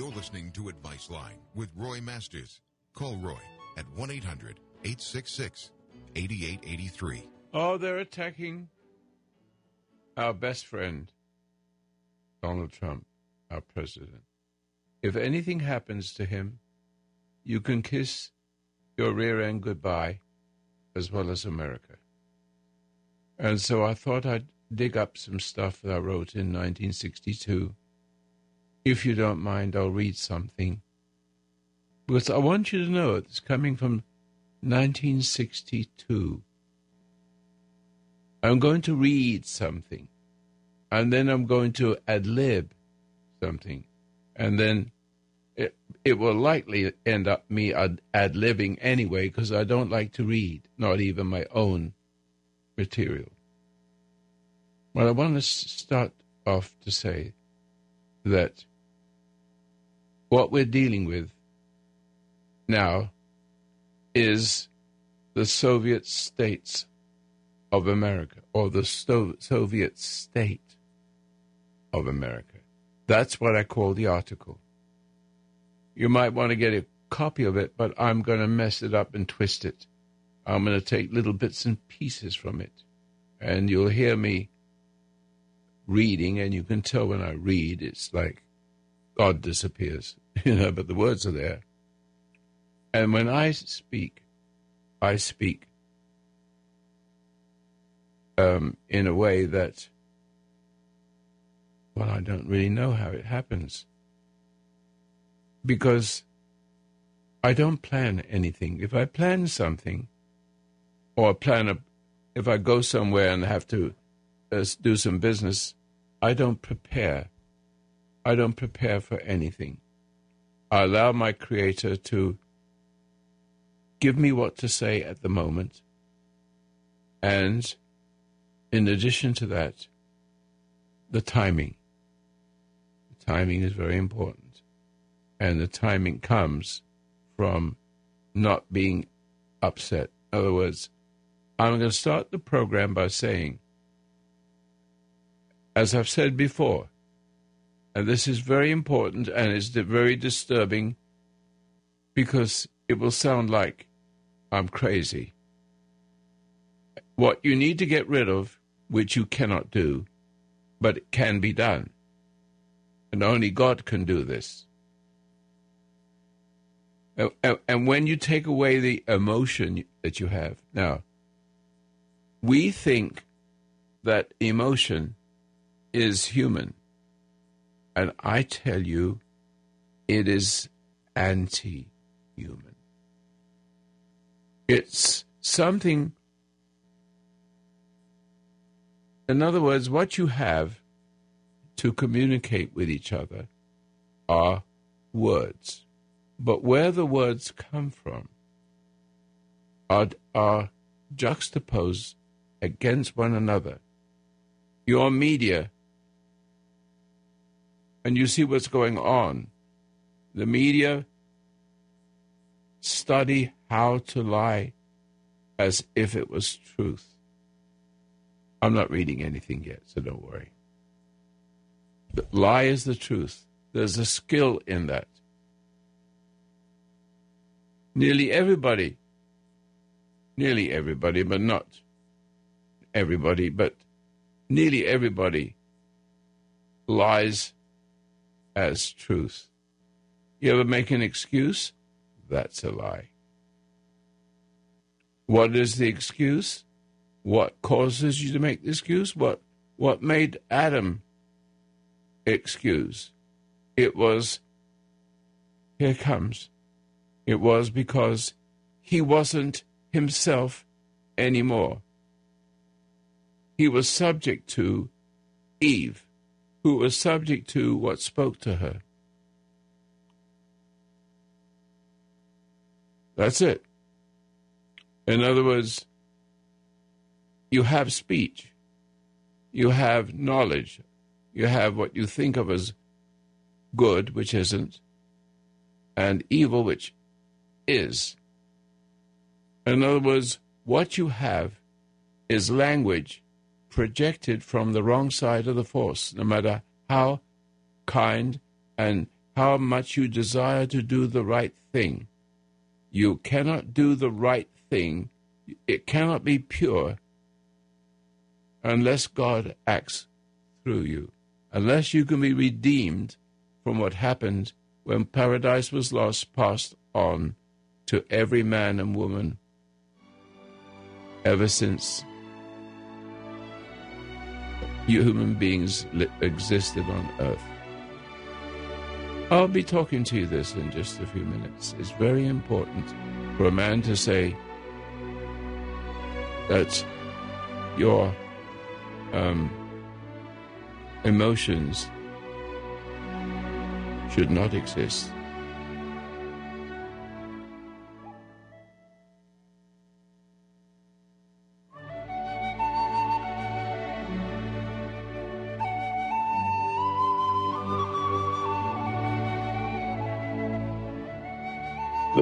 You're listening to Advice Line with Roy Masters. Call Roy at 1 800 866 8883. Oh, they're attacking our best friend, Donald Trump, our president. If anything happens to him, you can kiss your rear end goodbye as well as America. And so I thought I'd dig up some stuff that I wrote in 1962. If you don't mind, I'll read something. Because I want you to know it's coming from 1962. I'm going to read something, and then I'm going to ad lib something, and then it, it will likely end up me ad, libbing anyway because I don't like to read, not even my own material. Well, I want to start off to say that what we're dealing with now is the Soviet states of America, or the Sto- Soviet state of America. That's what I call the article. You might want to get a copy of it, but I'm going to mess it up and twist it. I'm going to take little bits and pieces from it. And you'll hear me reading, and you can tell when I read, it's like God disappears, you know, but the words are there. And when I speak, I speak um, in a way that, well, I don't really know how it happens. Because I don't plan anything. If I plan something, or plan a, if I go somewhere and have to uh, do some business, I don't prepare. I don't prepare for anything. I allow my Creator to give me what to say at the moment. And in addition to that, the timing. The timing is very important. And the timing comes from not being upset. In other words, I'm going to start the program by saying, as I've said before, and this is very important and it's very disturbing because it will sound like I'm crazy. What you need to get rid of, which you cannot do, but it can be done. And only God can do this. And when you take away the emotion that you have, now, we think that emotion is human. And I tell you, it is anti human. It's something, in other words, what you have to communicate with each other are words. But where the words come from are, are juxtaposed against one another. Your media and you see what's going on. The media study how to lie as if it was truth. I'm not reading anything yet, so don't worry. The lie is the truth. There's a skill in that. Nearly everybody, nearly everybody, but not everybody, but nearly everybody lies as truth. You ever make an excuse? That's a lie. What is the excuse? What causes you to make the excuse? What what made Adam excuse? It was here comes. It was because he wasn't himself anymore. He was subject to Eve who was subject to what spoke to her. That's it. In other words, you have speech, you have knowledge, you have what you think of as good, which isn't, and evil, which is. In other words, what you have is language projected from the wrong side of the force, no matter how kind and how much you desire to do the right thing. You cannot do the right thing, it cannot be pure unless God acts through you, unless you can be redeemed from what happened when paradise was lost, passed on to every man and woman ever since human beings existed on earth. I'll be talking to you this in just a few minutes. It's very important for a man to say that your um, emotions should not exist.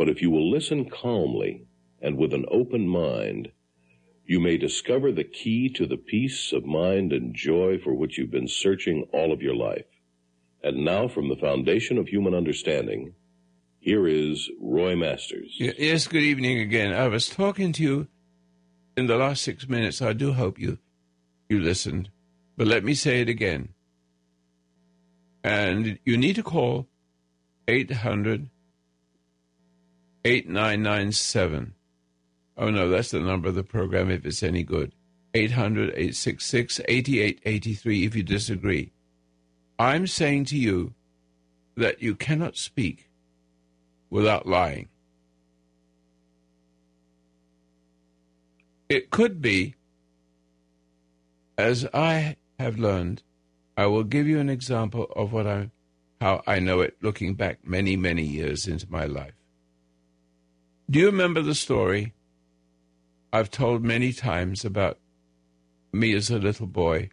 But if you will listen calmly and with an open mind, you may discover the key to the peace of mind and joy for which you've been searching all of your life. And now, from the foundation of human understanding, here is Roy Masters. Yes, good evening again. I was talking to you in the last six minutes. I do hope you you listened. But let me say it again. And you need to call 800 8997. Oh, no, that's the number of the program if it's any good. 800 866 8883 if you disagree. I'm saying to you that you cannot speak without lying. It could be, as I have learned, I will give you an example of what I, how I know it looking back many, many years into my life. Do you remember the story I've told many times about me as a little boy,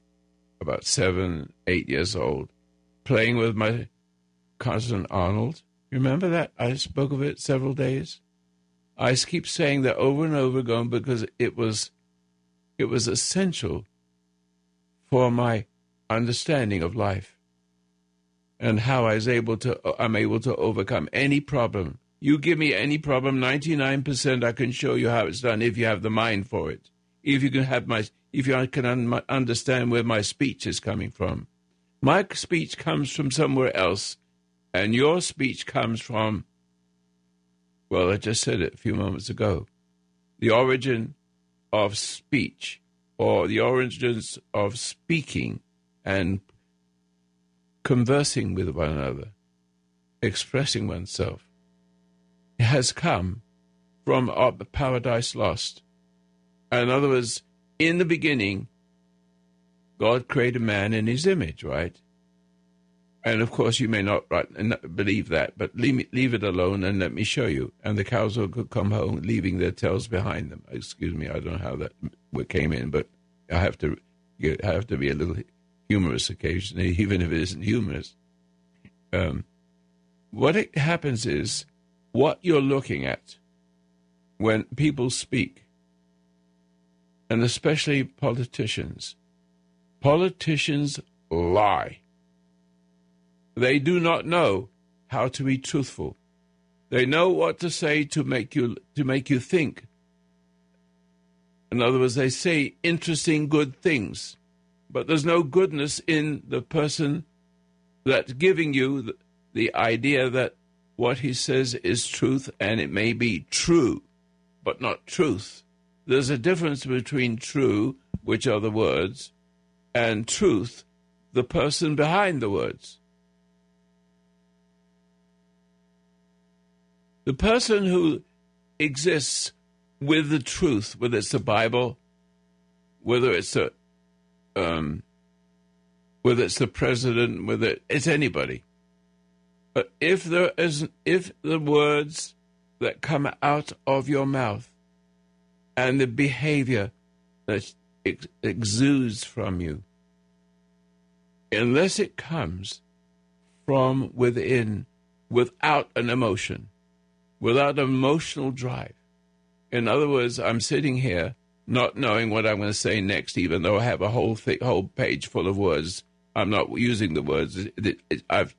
about seven, eight years old, playing with my cousin Arnold? You remember that? I spoke of it several days. I keep saying that over and over again because it was it was essential for my understanding of life and how I was able to I'm able to overcome any problem you give me any problem, 99% I can show you how it's done if you have the mind for it. If you can have my, if you can un- understand where my speech is coming from. My speech comes from somewhere else, and your speech comes from, well, I just said it a few moments ago. The origin of speech, or the origins of speaking and conversing with one another, expressing oneself has come from Paradise Lost. In other words, in the beginning, God created man in his image, right? And of course, you may not, believe that, but leave, leave it alone and let me show you. And the cows will come home, leaving their tails behind them. Excuse me, I don't know how that came in, but I have to, I have to be a little humorous occasionally, even if it isn't humorous. Um, what it happens is what you're looking at when people speak, and especially politicians. Politicians lie. They do not know how to be truthful. They know what to say to make you to make you think. In other words, they say interesting, good things, but there's no goodness in the person that's giving you the, the idea that what he says is truth, and it may be true, but not truth. There's a difference between true, which are the words, and truth, the person behind the words. The person who exists with the truth, whether it's the Bible, whether it's a, um, whether it's the president, whether it's anybody, But if there is, if the words that come out of your mouth and the behavior that ex- exudes from you, unless it comes from within without an emotion, without emotional drive. In other words, I'm sitting here not knowing what I'm going to say next, even though I have a whole whole page full of words. I'm not using the words. I've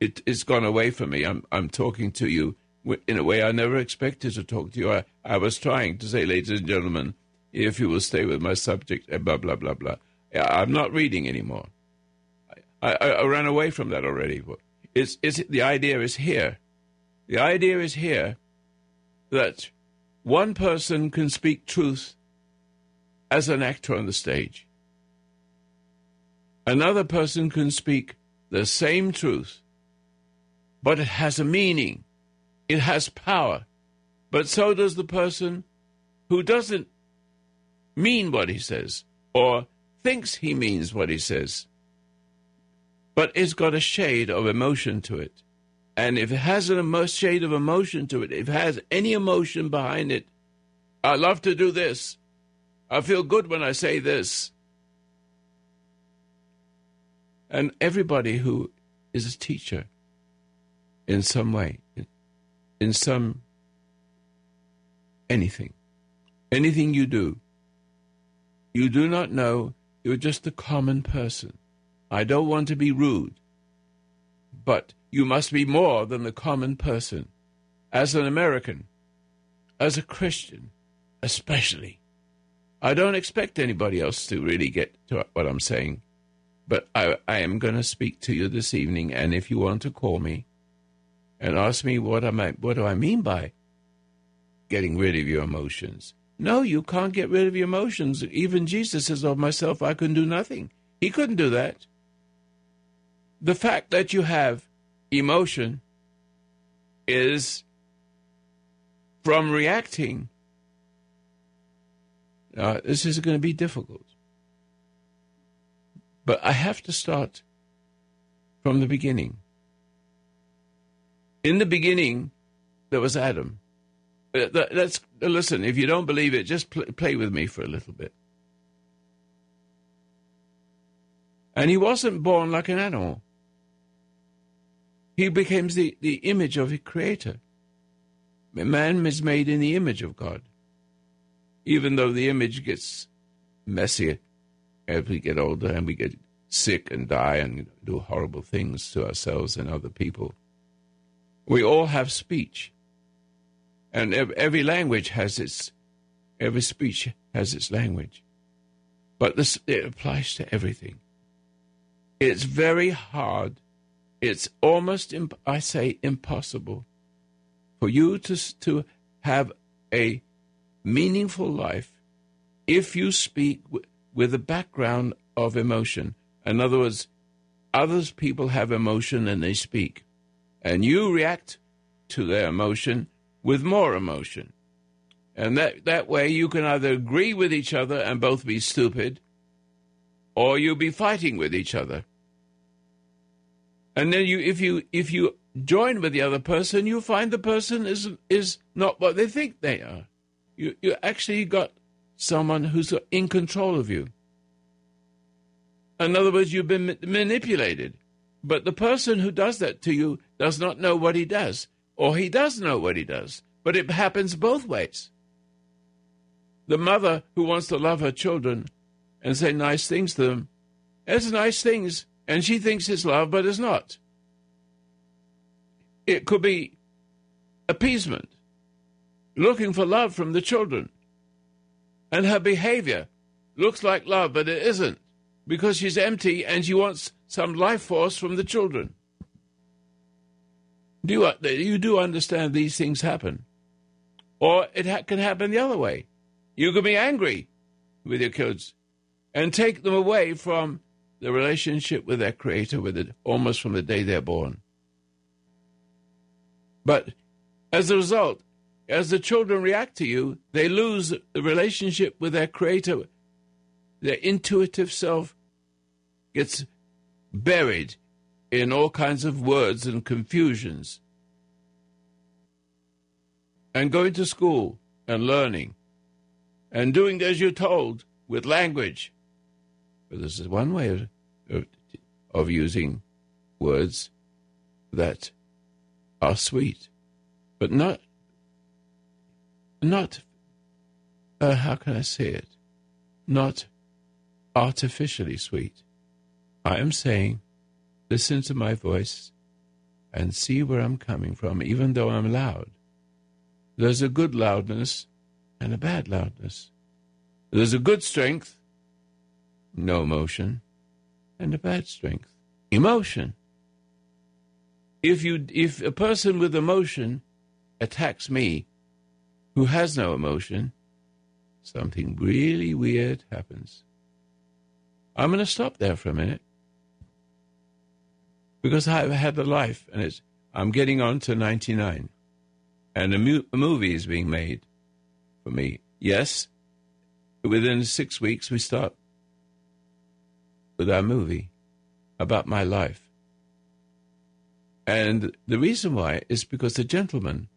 it, has gone away from me. I'm I'm talking to you in a way I never expected to talk to you. I, I was trying to say, ladies and gentlemen, if you will stay with my subject, eh, blah blah blah blah. I'm not reading anymore. I, I, I ran away from that already. It's, it's, the idea is here. The idea is here that one person can speak truth as an actor on the stage. Another person can speak the same truth, but it has a meaning. It has power. But so does the person who doesn't mean what he says or thinks he means what he says but it's got a shade of emotion to it. And if it has a shade of emotion to it, if it has any emotion behind it, I love to do this. I feel good when I say this. And everybody who is a teacher in some way, in some anything, anything you do, you do not know, you're just a common person. I don't want to be rude, but you must be more than the common person. As an American, as a Christian, especially. I don't expect anybody else to really get to what I'm saying, but I, I am going to speak to you this evening, and if you want to call me and ask me what, am I, what do I mean by getting rid of your emotions, no, you can't get rid of your emotions. Even Jesus says, Of myself, I can do nothing. He couldn't do that the fact that you have emotion is from reacting. Uh, this is going to be difficult. But I have to start from the beginning. In the beginning, there was Adam. Uh, let's listen. If you don't believe it, just play, play with me for a little bit. And he wasn't born like an animal. He became the, the image of his creator. Man is made in the image of God. Even though the image gets messier as we get older and we get sick and die and do horrible things to ourselves and other people. We all have speech. And every language has its, every speech has its language. But this, it applies to everything. It's very hard it's almost, imp- I say, impossible for you to, to have a meaningful life if you speak w- with a background of emotion. In other words, others people have emotion and they speak, and you react to their emotion with more emotion. And that, that way you can either agree with each other and both be stupid, or you'll be fighting with each other. And then you, if you if you join with the other person, you find the person is is not what they think they are. You you actually got someone who's in control of you. In other words, you've been manipulated. But the person who does that to you does not know what he does, or he does know what he does. But it happens both ways. The mother who wants to love her children and say nice things to them has nice things and she thinks it's love, but it's not. It could be appeasement, looking for love from the children. And her behavior looks like love, but it isn't, because she's empty and she wants some life force from the children. Do uh, you, you do understand these things happen? Or it ha- can happen the other way. You can be angry with your kids and take them away from the relationship with their creator with it almost from the day they're born. But as a result, as the children react to you, they lose the relationship with their creator. Their intuitive self gets buried in all kinds of words and confusions. And going to school and learning and doing as you're told with language. But this is one way of, of, of using words that are sweet, but not, not, uh, how can I say it? Not artificially sweet. I am saying, listen to my voice and see where I'm coming from, even though I'm loud. There's a good loudness and a bad loudness. There's a good strength, no emotion, and a bad strength, emotion. If you if a person with emotion attacks me who has no emotion, something really weird happens. I'm going to stop there for a minute because I've had a life and it's I'm getting on to 99 and a, mu- a movie is being made for me. Yes, within six weeks we start with our movie about my life. And the reason why is because the gentleman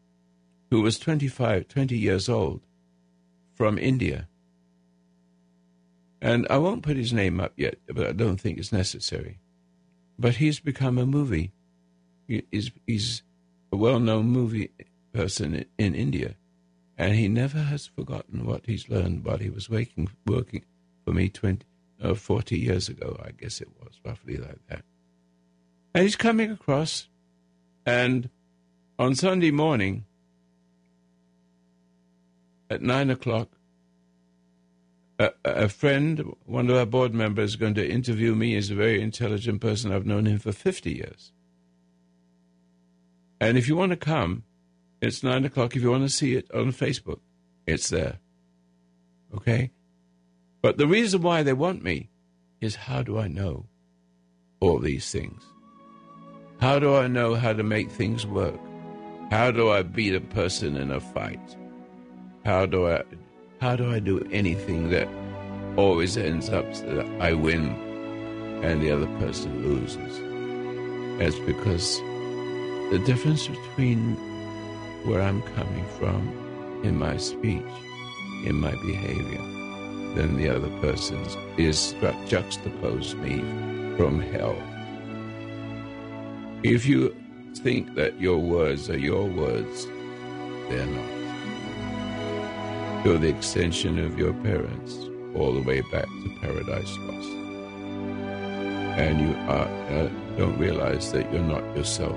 who was 25, 20 years old from India, and I won't put his name up yet, but I don't think it's necessary. But he's become a movie. He, he's, he's a well known movie person in India. And he never has forgotten what he's learned while he was working, working for me 20, uh, 40 years ago, I guess it was, roughly like that. And he's coming across, and on Sunday morning at 9 o'clock, a, friend, one of our board members, is going to interview me. He's a very intelligent person. I've known him for 50 years. And if you want to come, it's 9 o'clock. If you want to see it on Facebook, it's there. Okay? But the reason why they want me is how do I know all these things? How do I know how to make things work? How do I beat a person in a fight? How do I how do I do anything that always ends up so that I win and the other person loses? That's because the difference between where I'm coming from in my speech, in my behavior, than the other person's is juxtapose me from hell. If you think that your words are your words, they're not. You're the extension of your parents all the way back to paradise lost. And you are, uh, don't realize that you're not yourself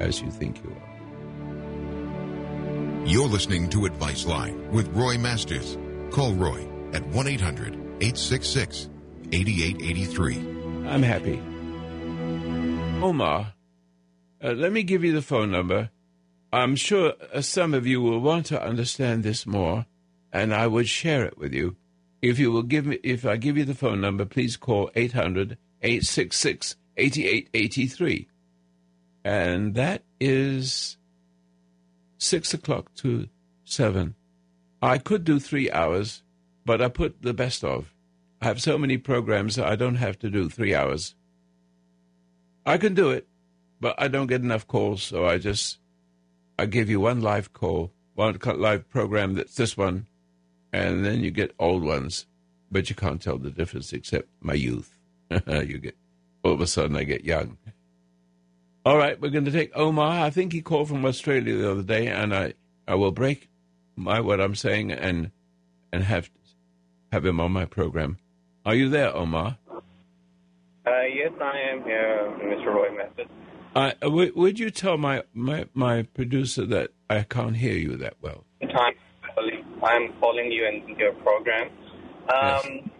as you think you are. You're listening to Advice Line with Roy Masters. Call Roy at 1 800 866 8883. I'm happy. Omar, uh, let me give you the phone number. I'm sure uh, some of you will want to understand this more, and I would share it with you. If you will give me, if I give you the phone number, please call 800 866 8883. And that is six o'clock to seven. I could do three hours, but I put the best of. I have so many programs that I don't have to do three hours. I can do it, but I don't get enough calls, so I just I give you one live call, one live program that's this one, and then you get old ones, but you can't tell the difference except my youth. you get all of a sudden I get young. All right, we're going to take Omar. I think he called from Australia the other day, and I, I will break my what I'm saying and and have have him on my program. Are you there, Omar? Uh, yes, I am here, Mr. Roy Masters. Uh, w- would you tell my, my my producer that I can't hear you that well? I'm calling you in your program. Um,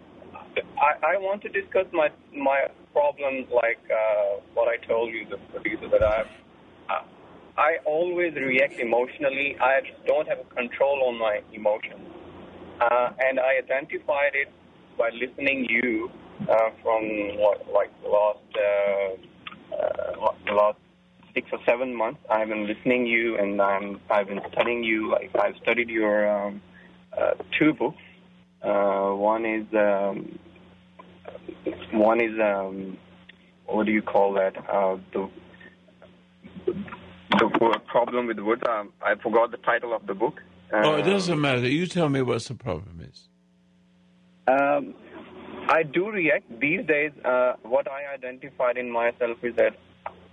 yes. I, I want to discuss my my problems like uh, what I told you, the producer, that I, uh, I always react emotionally. I don't have control on my emotions. Uh, and I identified it by listening you uh, from what, like the last, uh, uh, the last six or seven months. I've been listening you and I'm, I've been studying you. Like I've studied your um, uh, two books. Uh, one is um, one is um, what do you call that? Uh, the the problem with wood. Um, I forgot the title of the book. Uh, oh, it doesn't matter. You tell me what the problem is. Um, I do react these days. Uh, what I identified in myself is that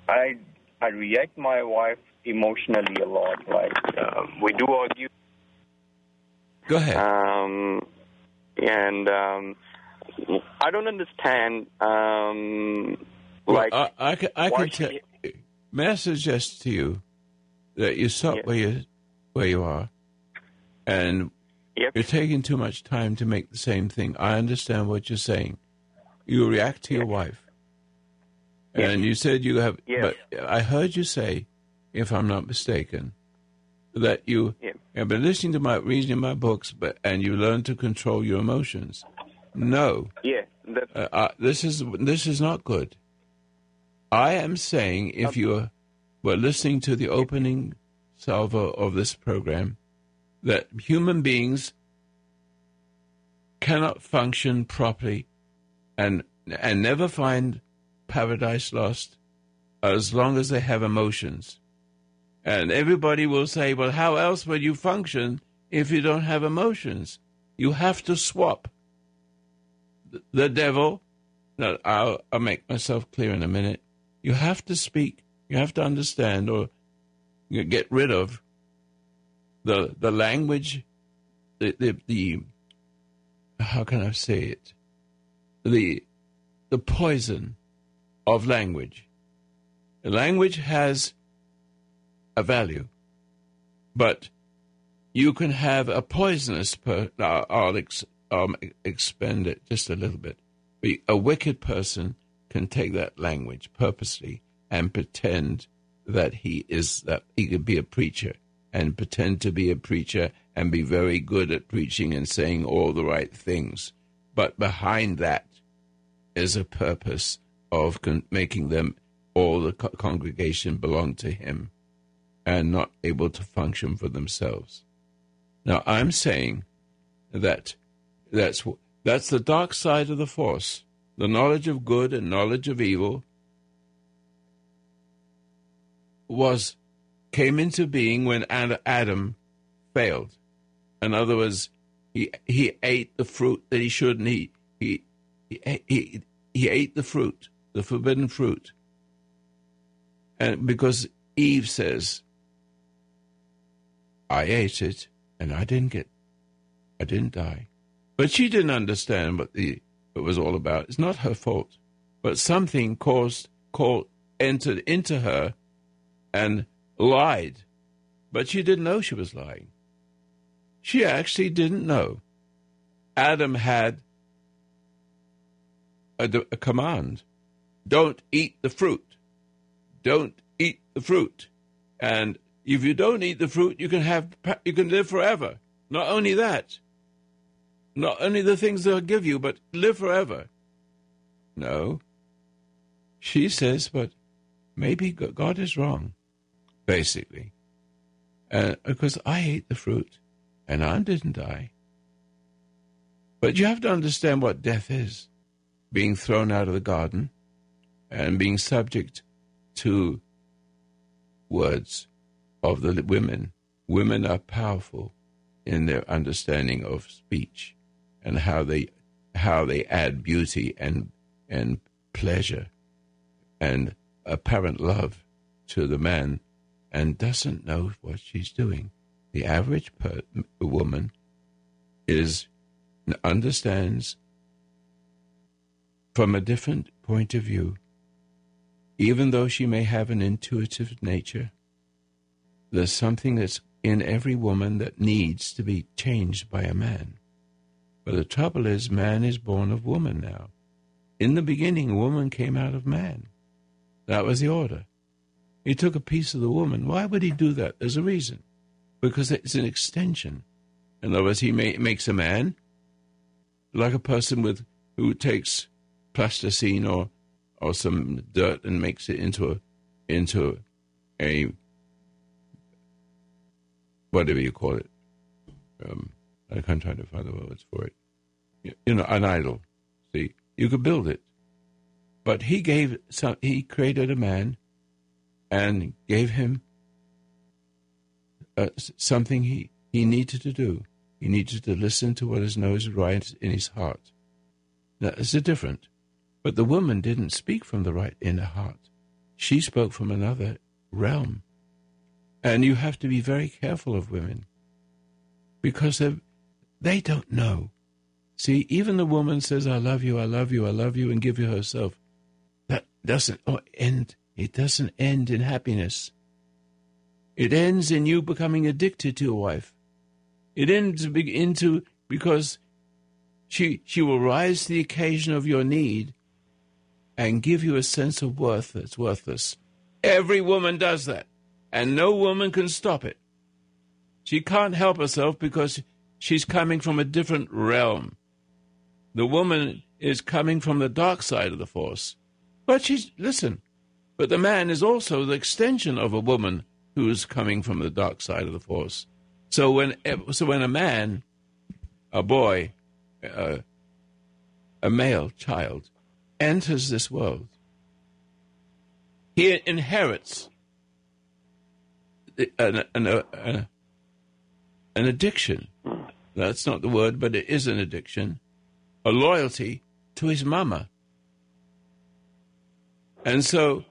I I react my wife emotionally a lot. Like uh, we do argue. Go ahead. Um, and um, I don't understand. Um, well, like I, I can, I can tell. May I suggest to you that you stop Yes. where you where you are, and Yep. you're taking too much time to make the same thing. I understand what you're saying. You react to your wife, Yes. and you said you have. Yes. But I heard you say, if I'm not mistaken, that you have been listening to my reading my books, but and you learn to control your emotions. No, Yeah. Uh, uh, this is this is not good. I am saying if you were listening to the opening salvo of this program, that human beings cannot function properly and and never find paradise lost as long as they have emotions. And everybody will say, well, how else will you function if you don't have emotions? You have to swap the devil. No, I'll, I'll make myself clear in a minute. You have to speak. You have to understand, or get rid of the the language, the the, the how can I say it, the the poison of language. Language has a value, but you can have a poisonous. Per, I'll, I'll ex, um, expand it just a little bit. A wicked person can take that language purposely and pretend that he is that he could be a preacher and pretend to be a preacher and be very good at preaching and saying all the right things. But behind that is a purpose of con- making them all the co- congregation belong to him and not able to function for themselves. Now I'm saying that that's that's the dark side of the force. The knowledge of good and knowledge of evil was came into being when Adam failed. In other words, he he ate the fruit that he shouldn't eat. He he he, he ate the fruit, the forbidden fruit. And because Eve says, I ate it and I didn't get I didn't die. But she didn't understand what the it was all about. It's not her fault. But something caused called entered into her and lied. But she didn't know she was lying. She actually didn't know. Adam had a, a command. Don't eat the fruit. Don't eat the fruit. And if you don't eat the fruit, you can have you can live forever. Not only that, not only the things they'll give you, but live forever. No. She says, but maybe God is wrong, basically. Uh, because I ate the fruit and I didn't die. But you have to understand what death is being thrown out of the garden and being subject to words of the women. Women are powerful in their understanding of speech and how they how they add beauty and and pleasure and apparent love to the man and doesn't know what she's doing. The average per- woman is understands from a different point of view, even though she may have an intuitive nature. There's something that's in every woman that needs to be changed by a man. But the trouble is, man is born of woman now. In the beginning, woman came out of man. That was the order. He took a piece of the woman. Why would he do that? There's a reason. Because it's an extension. In other words, he ma- makes a man like a person with who takes plasticine or or some dirt and makes it into a into a whatever you call it. Um, I can't try to find the words for it. You, you know, an idol. See, you could build it, But he gave some, he created a man and gave him uh, something he, he needed to do. He needed to listen to what his nose right in his heart. Now, it's different. But the woman didn't speak from the right inner heart. She spoke from another realm. And you have to be very careful of women because they don't know. See, even the woman says, I love you, I love you, I love you, and give you herself. That doesn't end. It doesn't end in happiness. It ends in you becoming addicted to your wife. It ends into because she she will rise to the occasion of your need and give you a sense of worth that's worthless. Every woman does that, and no woman can stop it. She can't help herself because she's coming from a different realm. The woman is coming from the dark side of the force. But she's, listen, but the man is also the extension of a woman who is coming from the dark side of the force. So when, so when a man, a boy, uh, a male child, enters this world, he inherits an, an, an, an addiction. That's not the word, but it is an addiction. A loyalty to his mama. And so,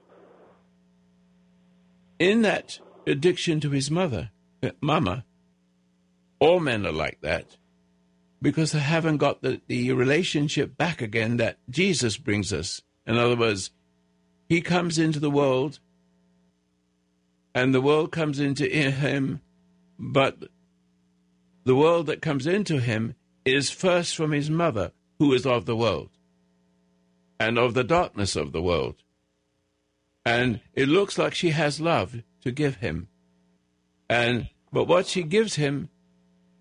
in that addiction to his mother, uh, mama, all men are like that because they haven't got the, the relationship back again that Jesus brings us. In other words, he comes into the world and the world comes into him, but the world that comes into him is first from his mother, who is of the world and of the darkness of the world. And it looks like she has love to give him. And but what she gives him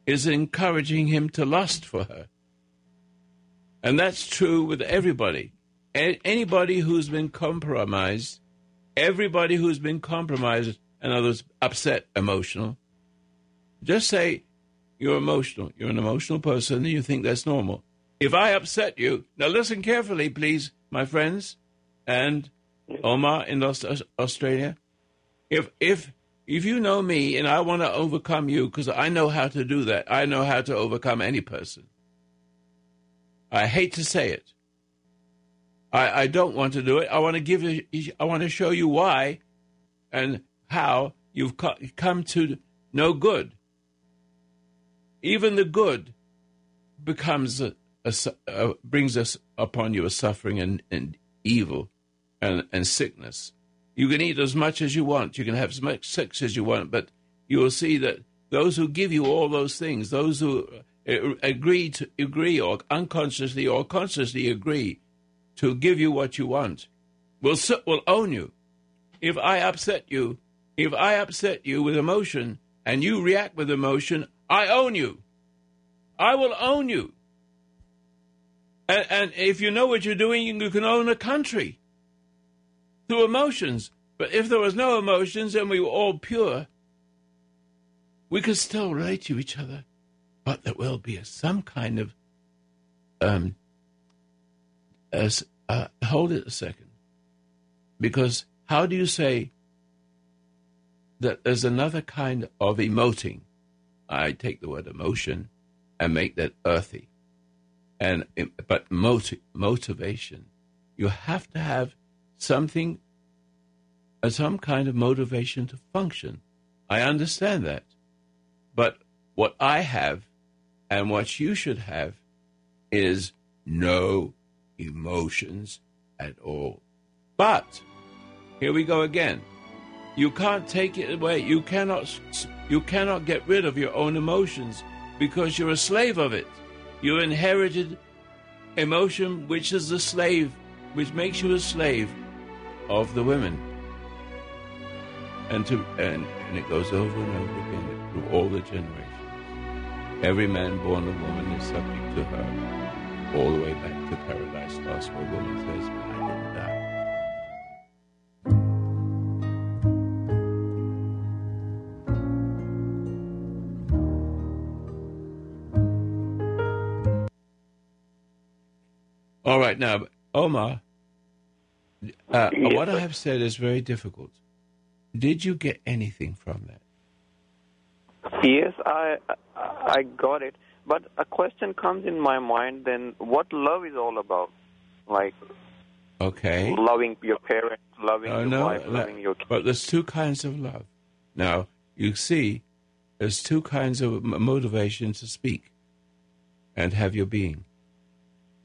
is encouraging him to lust for her. And that's true with everybody. A- anybody who's been compromised, everybody who's been compromised, and others upset, emotional, just say, you're emotional. You're an emotional person and you think that's normal. If I upset you, now listen carefully, please, my friends, and Omar in Australia. If if if you know me and I want to overcome you, because I know how to do that, I know how to overcome any person. I hate to say it. I, I don't want to do it. I want to give you. I want to show you why, and how you've come to no good even the good becomes a, a, a, uh, brings us upon you a suffering and, and evil and, and sickness. You can eat as much as you want, you can have as much sex as you want, but you will see that those who give you all those things, those who uh, agree to agree or unconsciously or consciously agree to give you what you want, will will own you. If I upset you, if I upset you with emotion and you react with emotion, I own you. I will own you. And, and if you know what you're doing, you can own a country emotions. But if there was no emotions and we were all pure, we could still relate to each other. But there will be some kind of um, as, uh, hold it a second. Because how do you say that there's another kind of emoting I take the word emotion and make that earthy. And but motiv- motivation, you have to have something, uh, some kind of motivation to function. I understand that, but what I have, and what you should have, is no emotions at all. But here we go again. You can't take it away. You cannot you cannot get rid of your own emotions because you're a slave of it. You inherited emotion which is a slave, which makes you a slave of the women. And to and, and it goes over and over again through all the generations. Every man born of woman is subject to her, all the way back to paradise lost, where woman says, I didn't die. All right, now, Omar, uh, Yes, what I have said is very difficult. Did you get anything from that? Yes, I I got it. But a question comes in my mind. Then, what love is all about? Like Okay. loving your parents, loving Oh, your no, wife, no, loving your kids. but there's two kinds of love. Now, you see, there's two kinds of motivation to speak and have your being.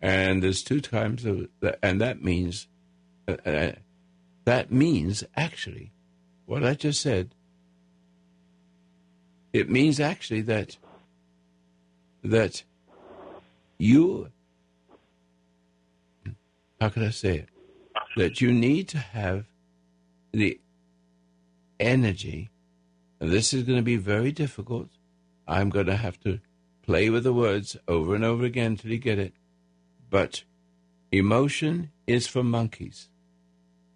And there's two times of, and that means, uh, uh, that means actually, what I just said, it means actually that, that you, how can I say it? That you need to have the energy, and this is going to be very difficult. I'm going to have to play with the words over and over again till you get it. But emotion is for monkeys,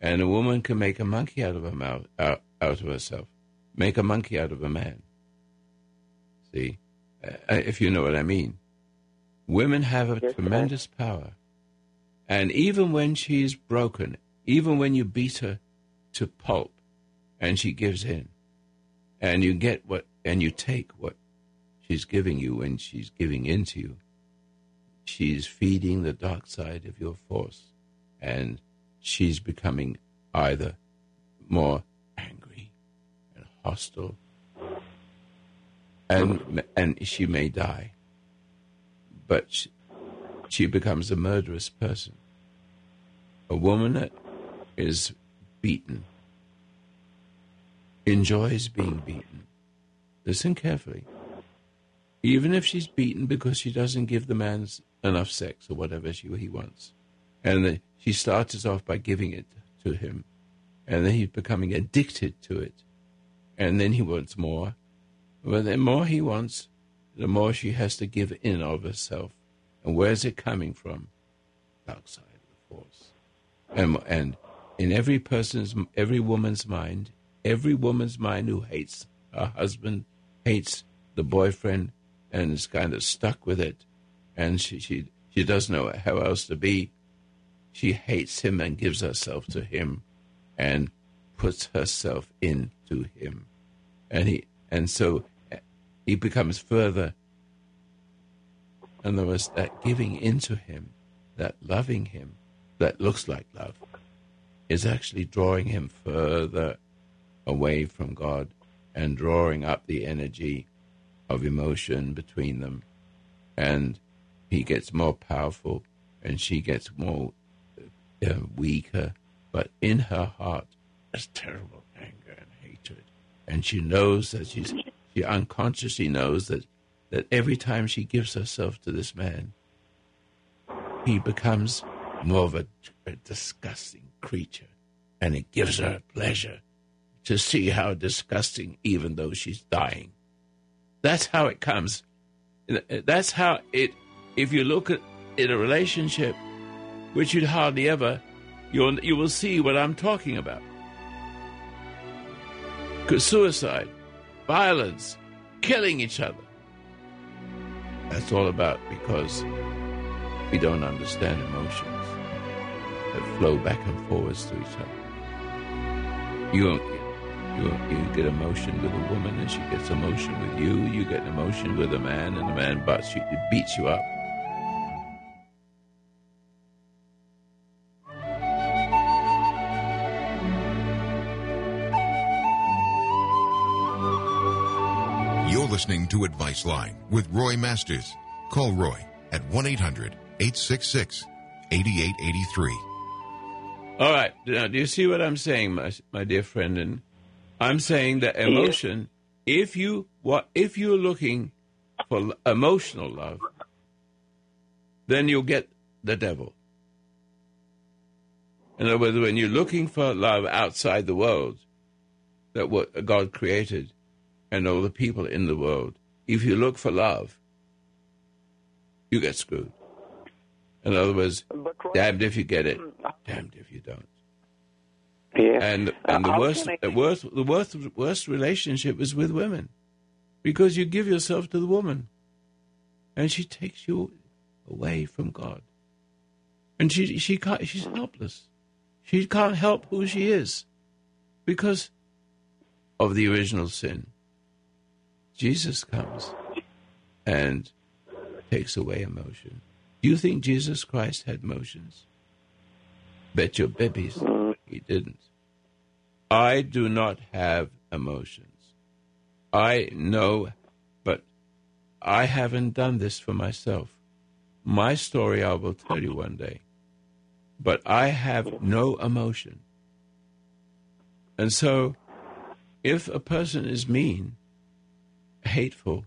and a woman can make a monkey out of her mouth, out, out of herself, make a monkey out of a man. See, uh, if you know what I mean. Women have a Yes, tremendous power, and even when she's broken, even when you beat her to pulp, and she gives in, and you get what, and you take what she's giving you when she's giving in to you. She's feeding the dark side of your force, and she's becoming either more angry and hostile, and and she may die. But she, she becomes a murderous person. A woman that is beaten enjoys being beaten. Listen carefully. Even if she's beaten because she doesn't give the man enough sex or whatever she, he wants, and the, she starts off by giving it to him, and then he's becoming addicted to it, and then he wants more. But the more he wants, the more she has to give in of herself. And where's it coming from? Outside the force. And, and in every person's, every woman's mind, every woman's mind who hates her husband, hates the boyfriend, and is kind of stuck with it, and she, she, she doesn't know how else to be, she hates him and gives herself to him and puts herself into him. And he, and so he becomes further. and other words, that giving into him, that loving him, that looks like love, is actually drawing him further away from God and drawing up the energy of emotion between them. And he gets more powerful and she gets more weaker. But in her heart, there's terrible anger and hatred. And she knows that she's, she unconsciously knows that, that every time she gives herself to this man, he becomes more of a, a disgusting creature. And it gives her pleasure to see how disgusting, even though she's dying. That's how it comes. That's how it, if you look at in a relationship, which you'd hardly ever, you'll, you will see what I'm talking about. 'Cause suicide, violence, killing each other. That's all about because we don't understand emotions that flow back and forwards to each other. You, you, you get emotion with a woman and she gets emotion with you. You get emotion with a man and the man butts you, beats you up. Listening to Advice Line with Roy Masters. Call Roy at 1 800 866 8883. All right. Now, do you see what I'm saying, my, my dear friend? And I'm saying that emotion, if you what if you're looking for emotional love, then you'll get the devil. In other words, when you're looking for love outside the world, that what God created, and all the people in the world, if you look for love, you get screwed. In other words, damned if you get it, damned if you don't. Yeah. And Uh, and the how worst, I- the worst, the worst, worst relationship is with women, because you give yourself to the woman, and she takes you away from God, and she she can't, she's helpless. She can't help who she is because of the original sin. Jesus comes and takes away emotion. Do you think Jesus Christ had emotions? Bet your babies he didn't. I do not have emotions. I know, but I haven't done this for myself. My story I will tell you one day. But I have no emotion. And so, if a person is mean, hateful,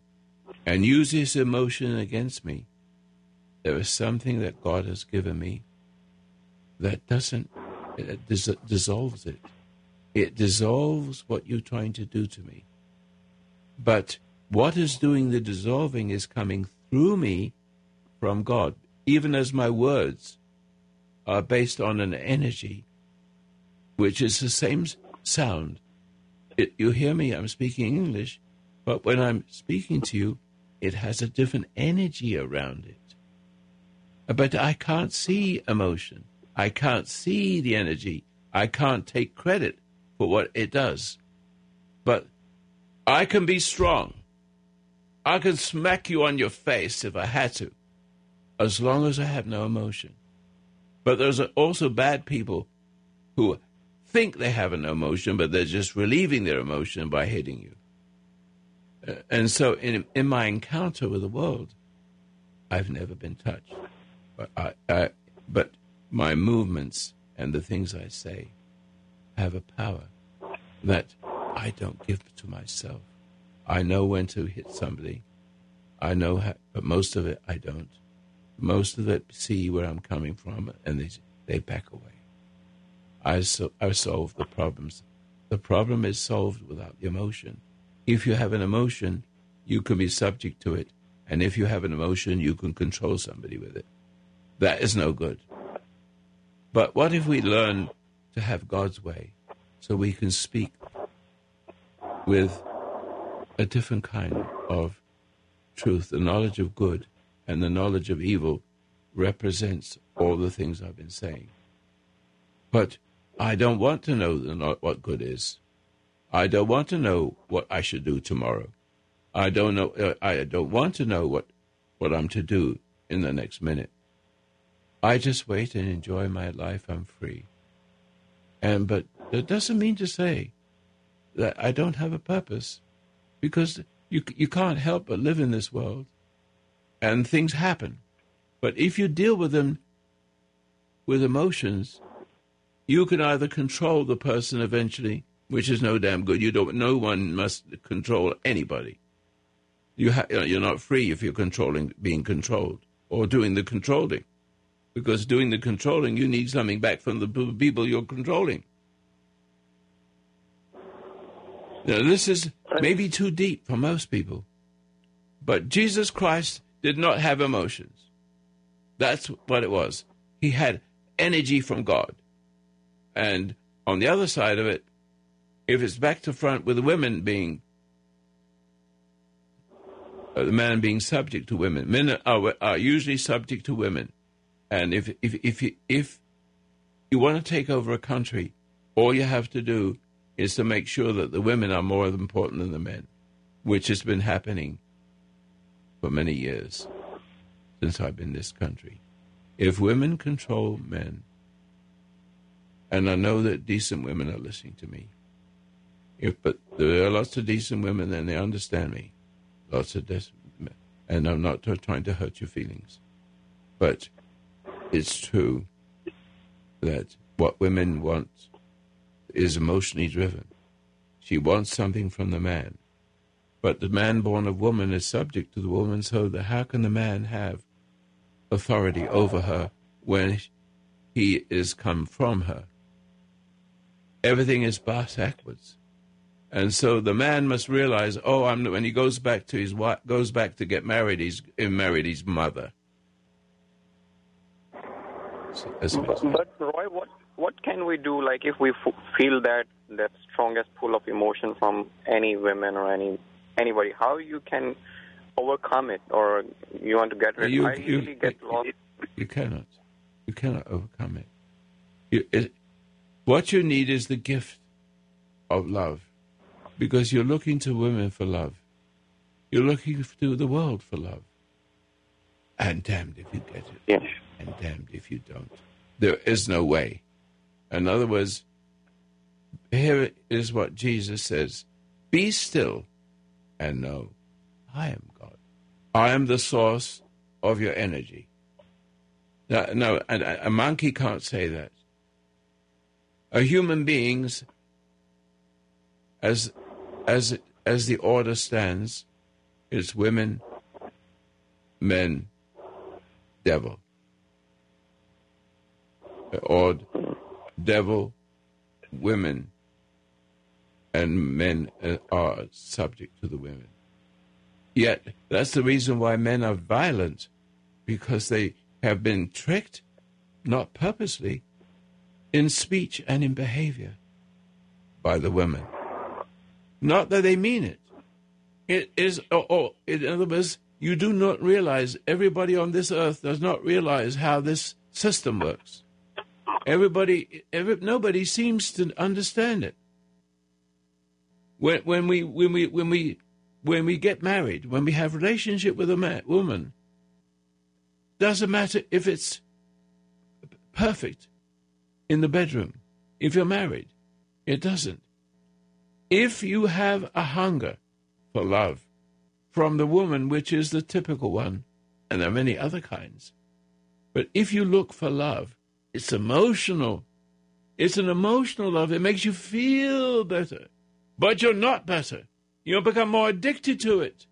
and uses emotion against me, there is something that God has given me that doesn't, dis- dissolves it. It dissolves what you're trying to do to me. But what is doing the dissolving is coming through me from God, even as my words are based on an energy which is the same sound. It, you hear me, I'm speaking English, but when I'm speaking to you, it has a different energy around it. But I can't see emotion. I can't see the energy. I can't take credit for what it does. But I can be strong. I can smack you on your face if I had to, as long as I have no emotion. But there's also bad people who think they have an emotion, but they're just relieving their emotion by hitting you. And so, in in my encounter with the world, I've never been touched. But I, I, but my movements and the things I say have a power that I don't give to myself. I know when to hit somebody. I know, how, but most of it I don't. Most of it see where I'm coming from, and they they back away. I so I solve the problems. The problem is solved without the emotion. If you have an emotion, you can be subject to it, and if you have an emotion, you can control somebody with it. That is no good. But what if we learn to have God's way, so we can speak with a different kind of truth, the knowledge of good and the knowledge of evil represents all the things I've been saying. But I don't want to know what good is. I don't want to know what I should do tomorrow. I don't know. Uh, I don't want to know what what I'm to do in the next minute. I just wait and enjoy my life. I'm free. And but that doesn't mean to say that I don't have a purpose, because you you can't help but live in this world, and things happen. But if you deal with them with emotions, you can either control the person eventually, which is no damn good. You don't. No one must control anybody. You ha- uh, you're not free if you're controlling, being controlled, or doing the controlling, because doing the controlling, you need something back from the people you're controlling. Now, this is maybe too deep for most people, but Jesus Christ did not have emotions. That's what it was. He had energy from God. And on the other side of it, if it's back to front with women being, uh, the man being subject to women, men are, are usually subject to women. And if, if, if, you, if you want to take over a country, all you have to do is to make sure that the women are more important than the men, which has been happening for many years since I've been in this country. If women control men, and I know that decent women are listening to me. If, but there are lots of decent women, and they understand me. Lots of decent. And I'm not trying to hurt your feelings. But it's true that what women want is emotionally driven. She wants something from the man. But the man born of woman is subject to the woman, so that how can the man have authority over her when he is come from her? everything is backwards. And so the man must realize, oh, I'm, when he goes back to his wife, goes back to get married, he's he married his mother. So but, but, Roy, what what can we do? Like if we f- feel that that strongest pull of emotion from any women or any anybody, how you can overcome it, or you want to get rid? You, I you, get lost. You cannot. You cannot overcome it. You, it What you need is the gift of love because you're looking to women for love. You're looking to the world for love. And damned if you get it. Yes. And damned if you don't. There is no way. In other words, here is what Jesus says Be still and know I am God. I am the source of your energy. No, no a, a monkey can't say that. A human beings, as as as the order stands, it's women, men, devil. Or devil, women, and men uh, are subject to the women. Yet, that's the reason why men are violent, because they have been tricked, not purposely, in speech and in behavior by the women. Not that they mean it. It is, oh, oh, in other words, you do not realize, everybody on this earth does not realize how this system works. Everybody, every, nobody seems to understand it. When, when we, when we, when we, when we get married, when we have relationship with a man, woman, doesn't matter if it's perfect in the bedroom. If you're married, it doesn't. If you have a hunger for love from the woman, which is the typical one, and there are many other kinds, but if you look for love, it's emotional. It's an emotional love. It makes you feel better, but you're not better. You'll become more addicted to it.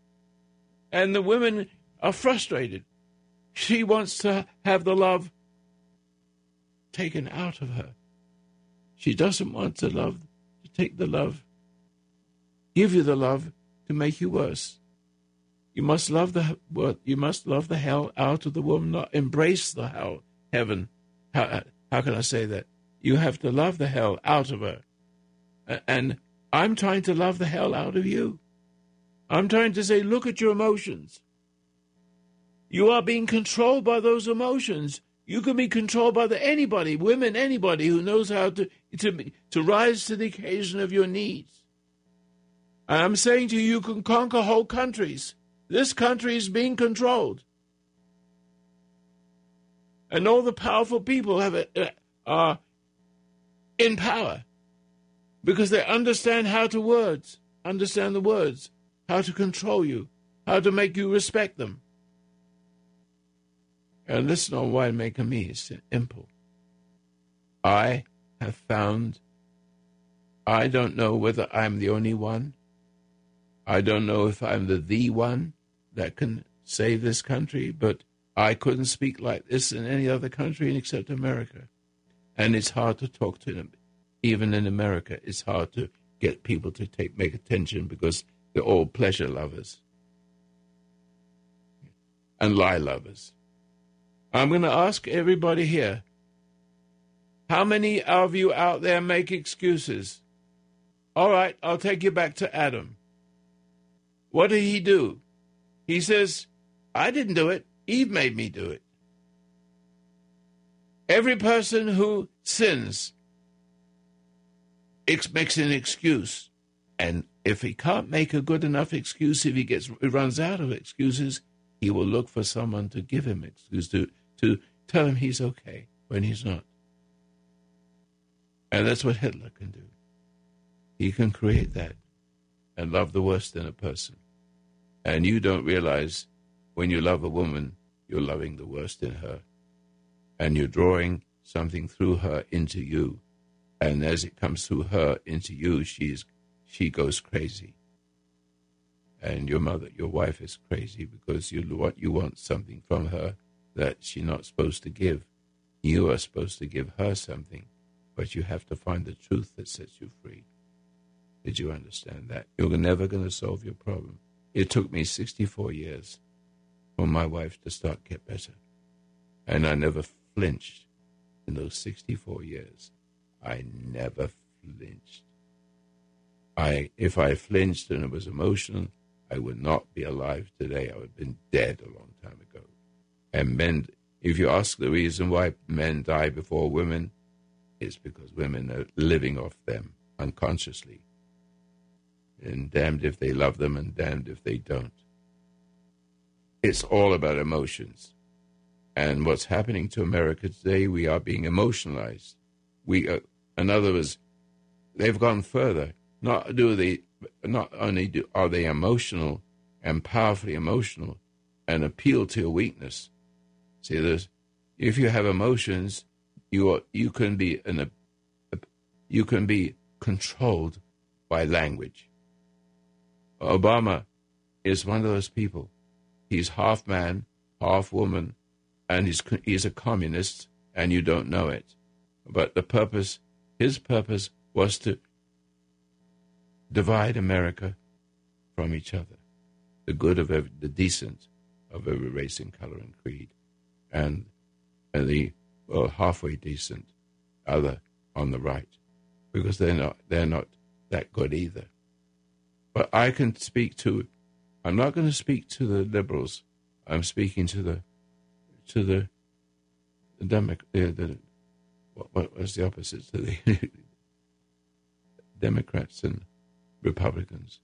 And the women are frustrated. She wants to have the love taken out of her. She doesn't want the love to take the love, give you the love to make you worse. You must love the you must love the hell out of the woman, not embrace the hell heaven. How, how can I say that? You have to love the hell out of her. And I'm trying to love the hell out of you. I'm trying to say, look at your emotions. You are being controlled by those emotions. You can be controlled by the, anybody, women, anybody who knows how to, to, to rise to the occasion of your needs. I'm saying to you, you can conquer whole countries. This country is being controlled. And all the powerful people have a, uh, are in power because they understand how to words, understand the words, how to control you, how to make you respect them. And listen on winemaker me, it's simple. I have found, I don't know whether I'm the only one. I don't know if I'm the the one that can save this country, but I couldn't speak like this in any other country except America. And it's hard to talk to them. Even in America, it's hard to get people to take make attention because they're all pleasure lovers and lie lovers. I'm going to ask everybody here how many of you out there make excuses? All right, I'll take you back to Adam. What did he do? He says, I didn't do it. Eve made me do it. Every person who sins makes an excuse. And if he can't make a good enough excuse, if he gets he runs out of excuses, he will look for someone to give him excuse to to tell him he's okay when he's not. And that's what Hitler can do. He can create that and love the worst in a person. And you don't realize when you love a woman, you're loving the worst in her. And you're drawing something through her into you. And as it comes through her into you, she's, she goes crazy. And your mother, your wife is crazy because you, what you want something from her that she's not supposed to give. You are supposed to give her something, but you have to find the truth that sets you free. Did you understand that? You're never going to solve your problem. It took me 64 years for my wife to start get better. And I never flinched in those 64 years. I never flinched. I, if I flinched and it was emotional, I would not be alive today. I would have been dead a long time ago. And men, if you ask the reason why men die before women, it's because women are living off them unconsciously. And damned if they love them and damned if they don't. It's all about emotions. And what's happening to America today, we are being emotionalized. We, are, in other words, they've gone further. Not do they, not only do, are they emotional and powerfully emotional and appeal to your weakness. See, there's, if you have emotions, you are, you can be an, you can be controlled by language. Obama is one of those people. He's half man, half woman, and he's he's a communist, and you don't know it. But the purpose, his purpose, was to divide America from each other, the good of every, the decent of every race and color and creed, and and the well halfway decent other on the right, because they're not they're not that good either. But I can speak to. I'm not going to speak to the liberals. I'm speaking to the to the the the, the what, what was the opposite to the Democrats and Republicans,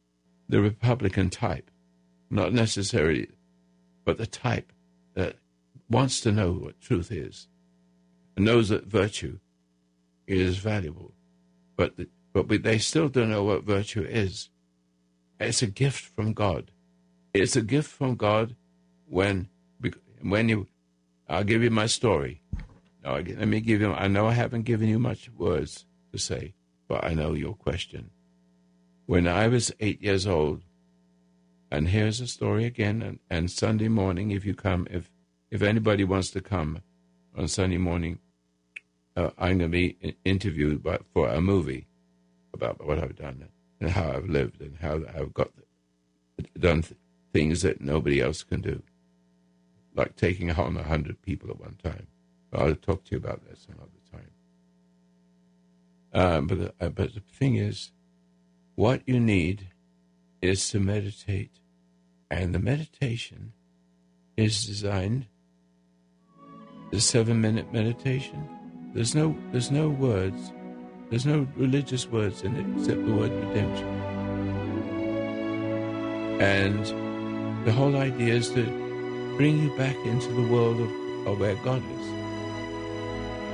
the Republican type, not necessarily, but the type that wants to know what truth is, and knows that virtue is valuable, but the, but they still don't know what virtue is. It's a gift from God. It's a gift from God when when you. I'll give you my story. Now, let me give you. I know I haven't given you much words to say, but I know your question. When I was eight years old, and here's a story again. And, and Sunday morning, if you come, if if anybody wants to come on Sunday morning, uh, I'm going to be interviewed by, for a movie about what I've done and how I've lived and how I've got done th- things that nobody else can do, like taking on a hundred people at one time. I'll talk to you about that some other time. Um, but the, uh, but the thing is, what you need is to meditate, and the meditation is designed. The seven-minute meditation. There's no there's no words there's no religious words in it except the word redemption. And the whole idea is to bring you back into the world of, of where God is.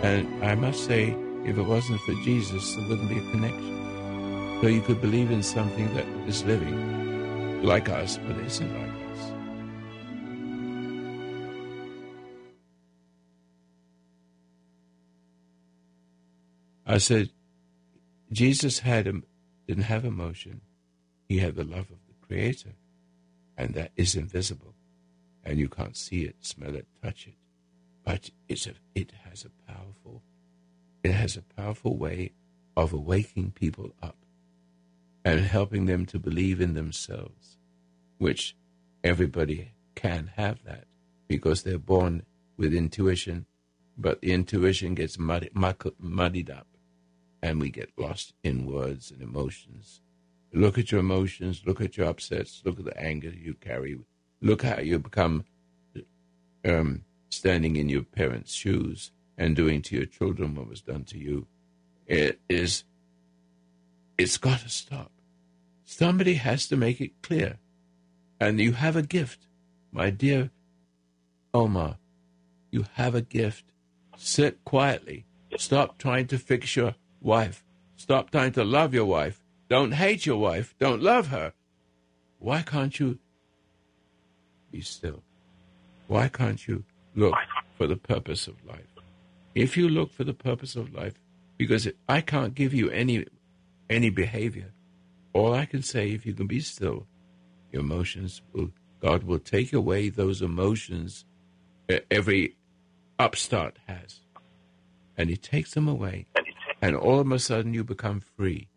And I must say, if it wasn't for Jesus, there wouldn't be a connection. So you could believe in something that is living like us, but isn't like us. I said, Jesus had didn't have emotion. He had the love of the Creator, and that is invisible, and you can't see it, smell it, touch it. But it's a, it has a powerful, it has a powerful way of awaking people up and helping them to believe in themselves, which everybody can have that because they're born with intuition, but the intuition gets muddied up and we get lost in words and emotions. Look at your emotions, look at your upsets, look at the anger you carry, look how you become um, standing in your parents' shoes and doing to your children what was done to you. It is, it's got to stop. Somebody has to make it clear. And you have a gift, my dear Omar. You have a gift. Sit quietly. Stop trying to fix your wife. Stop trying to love your wife. Don't hate your wife. Don't love her. Why can't you be still? Why can't you look for the purpose of life? If you look for the purpose of life, because I can't give you any any behavior. All I can say, if you can be still, your emotions will God will take away those emotions every upstart has, and He takes them away, and all of a sudden, you become free.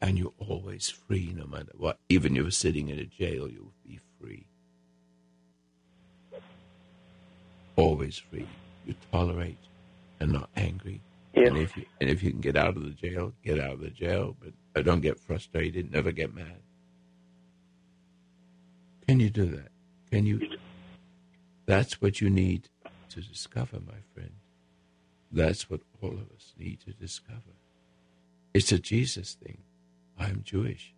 And you're always free, no matter what. Even if you're sitting in a jail, you'll be free. Always free. You tolerate and not angry. Yes. And if you and if you can get out of the jail, get out of the jail. But uh, don't get frustrated. Never get mad. Can you do that? Can you? That's what you need to discover, my friend. That's what all of us need to discover. It's a Jesus thing. I'm Jewish.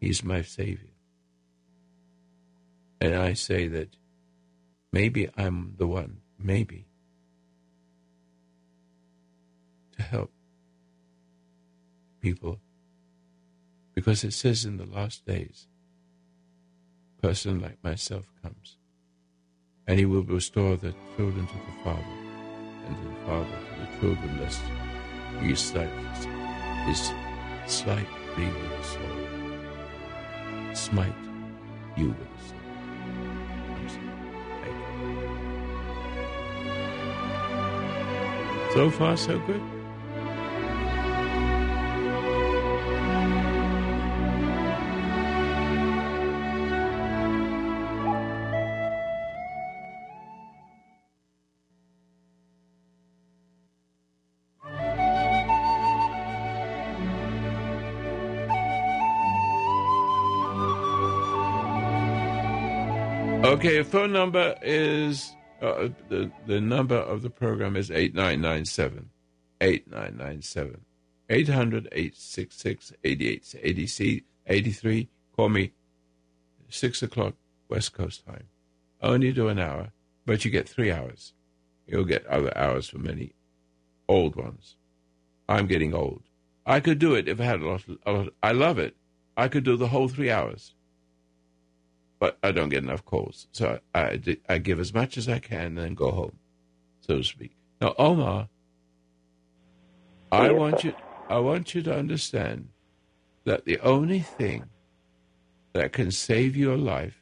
He's my Savior. And I say that maybe I'm the one, maybe, to help people. Because it says in the last days, a person like myself comes, and he will restore the children to the Father, and to the Father to the children, lest he slight, his slight be with the smite you with the sword. So far, so good. Okay, phone number is uh, the the number of the program is 8997 8997 800 866 83 call me 6 o'clock west coast time. Only do an hour but you get three hours. You'll get other hours for many old ones. I'm getting old. I could do it if i had a lot, a lot i love it. I could do the whole three hours but I don't get enough calls. So I, I give as much as I can and then go home, so to speak. Now, Omar, I want you, I want you to understand that the only thing that can save your life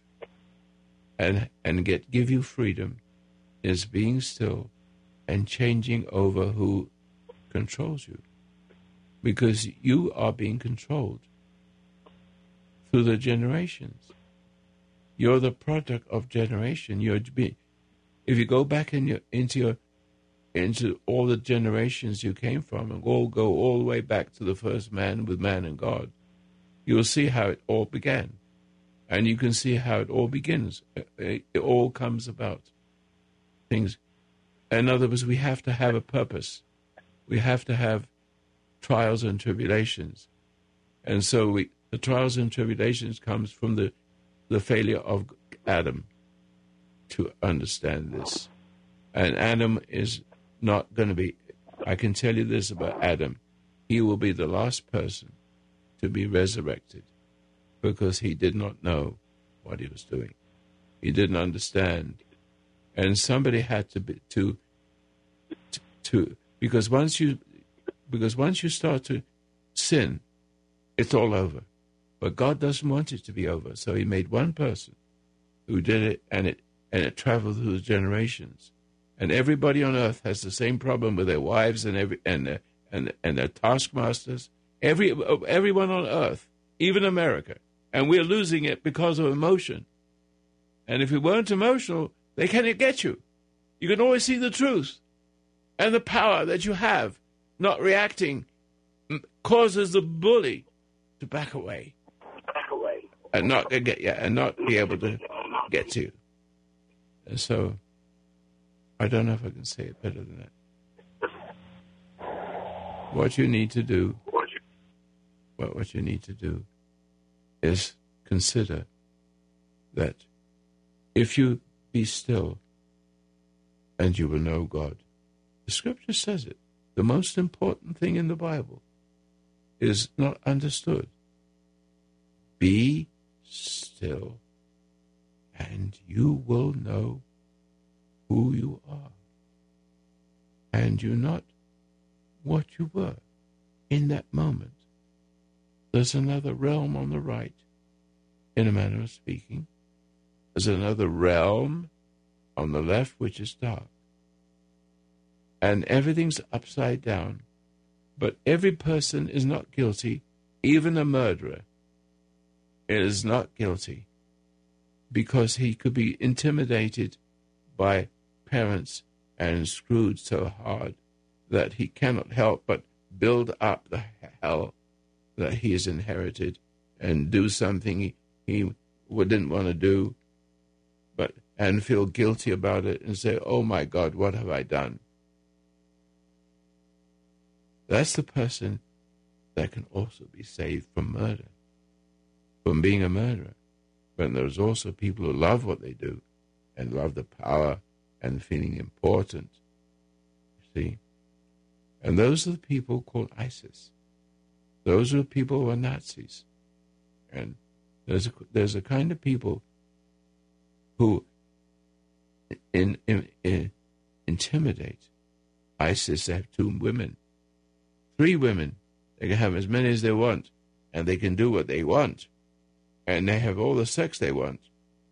and and get give you freedom is being still and changing over who controls you, because you are being controlled through the generations. You're the product of generation. You're be, if you go back in your, into your into all the generations you came from and all go all the way back to the first man with man and God, you will see how it all began. And you can see how it all begins. Uh, it, it all comes about. Things. In other words, we have to have a purpose. We have to have trials and tribulations. And so we, the trials and tribulations comes from the the failure of Adam to understand this. And Adam is not going to be, I can tell you this about Adam. He will be the last person to be resurrected because he did not know what he was doing. He didn't understand. And somebody had to be, to, to, to because once you, because once you start to sin, it's all over. But God doesn't want it to be over. So he made one person who did it and it and it traveled through the generations. And everybody on earth has the same problem with their wives and every and their, and and their taskmasters. Every everyone on earth, even America, and we're losing it because of emotion. And if we weren't emotional, they can't get you. You can always see the truth, and the power that you have. Not reacting causes the bully to back away and not get yeah, and not be able to get to. And so, I don't know if I can say it better than that. What you need to do, what what you need to do, is consider that if you be still, and you will know God. The Scripture says it. The most important thing in the Bible is not understood. Be still, and you will know who you are, and you're not what you were in that moment. There's another realm on the right, in a manner of speaking. There's another realm on the left which is dark. And everything's upside down. But every person is not guilty, even a murderer is not guilty because he could be intimidated by parents and screwed so hard that he cannot help but build up the hell that he has inherited and do something he, didn't want to do but and feel guilty about it and say oh my god what have i done? That's the person that can also be saved from murder, from being a murderer. But there's also people who love what they do and love the power and feeling important. You see? And those are the people called ISIS. Those are the people who are Nazis. And there's a, there's a kind of people who in, in, in, intimidate. ISIS They have two women, three women. They can have as many as they want, and they can do what they want, and they have all the sex they want.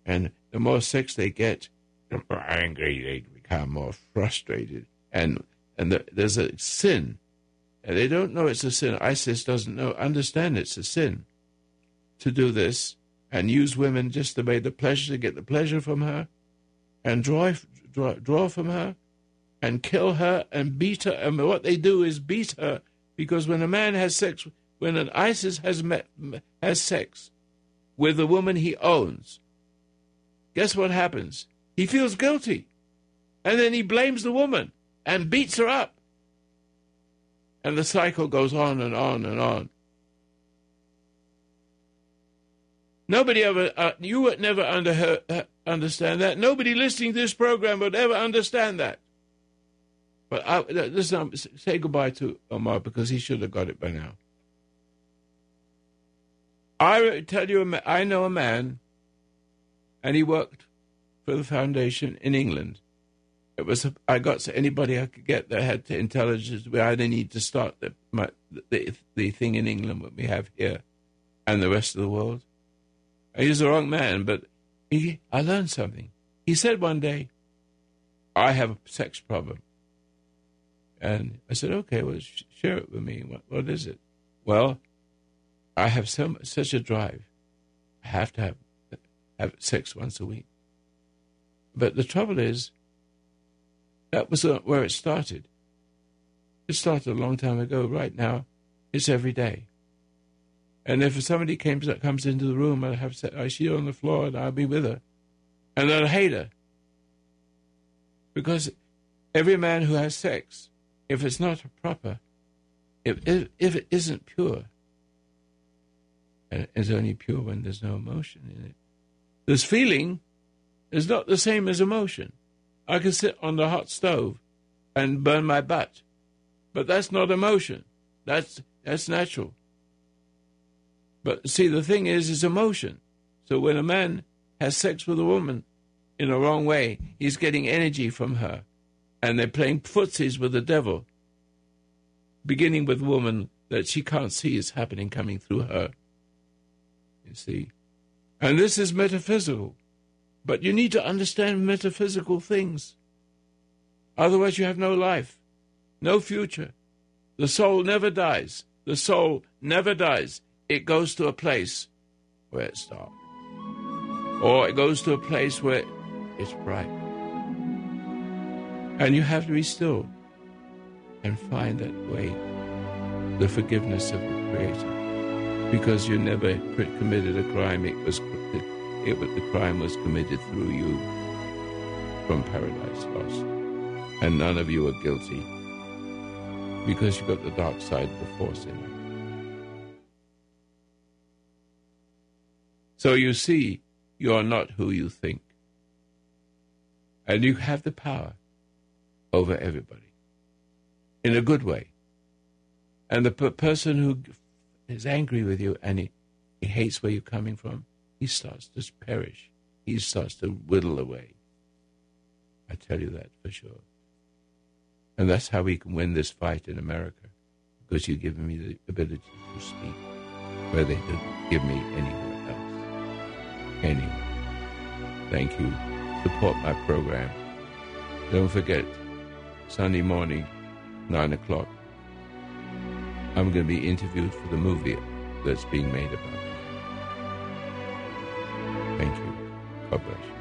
And the more sex they get, the more angry they become, more frustrated, and and the, there's a sin, and they don't know it's a sin. ISIS doesn't know, understand it's a sin to do this and use women just to make the pleasure to get the pleasure from her, and draw draw, draw from her, and kill her and beat her. And what they do is beat her because when a man has sex, when an ISIS has met, has sex with a woman he owns, guess what happens? He feels guilty, and then he blames the woman and beats her up. And the cycle goes on and on and on. Nobody ever, uh, you would never under, uh, understand that. Nobody listening to this program would ever understand that. But I, listen, say goodbye to Omar because he should have got it by now. I tell you, I know a man, and he worked for the foundation in England. It was I got anybody I could get that had intelligence. I didn't need to start the, my, the the thing in England what we have here, and the rest of the world. He's the wrong man, but he, I learned something. He said one day, I have a sex problem. And I said, okay, well, sh- share it with me. What, what is it? Well, I have so, such a drive. I have to have, have sex once a week. But the trouble is, that was uh, where it started. It started a long time ago. Right now, it's every day. And if somebody comes comes into the room, I have I see her on the floor, and I'll be with her, and I'll hate her because every man who has sex, if it's not proper, if if, if it isn't pure, it's only pure when there's no emotion in it. This feeling is not the same as emotion. I can sit on the hot stove and burn my butt, but that's not emotion. That's that's natural. But see, the thing is, is emotion. So when a man has sex with a woman in a wrong way, he's getting energy from her. And they're playing footsies with the devil, beginning with woman that she can't see is happening coming through her. You see? And this is metaphysical. But you need to understand metaphysical things. Otherwise, you have no life, no future. The soul never dies. The soul never dies it goes to a place where it's dark. Or it goes to a place where it's bright. And you have to be still and find that way, the forgiveness of the Creator. Because you never committed a crime, it was, it, the crime was committed through you from paradise lost. And none of you are guilty because you got the dark side of the force in you. So you see, you are not who you think. And you have the power over everybody in a good way. And the per- person who is angry with you and he, he hates where you're coming from, he starts to perish. He starts to whittle away. I tell you that for sure. And that's how we can win this fight in America, because you've given me the ability to speak where they didn't give me anywhere else. any. Thank you. Support my program. Don't forget, Sunday morning, 9 o'clock, I'm going to be interviewed for the movie that's being made about it. Thank you. God bless you.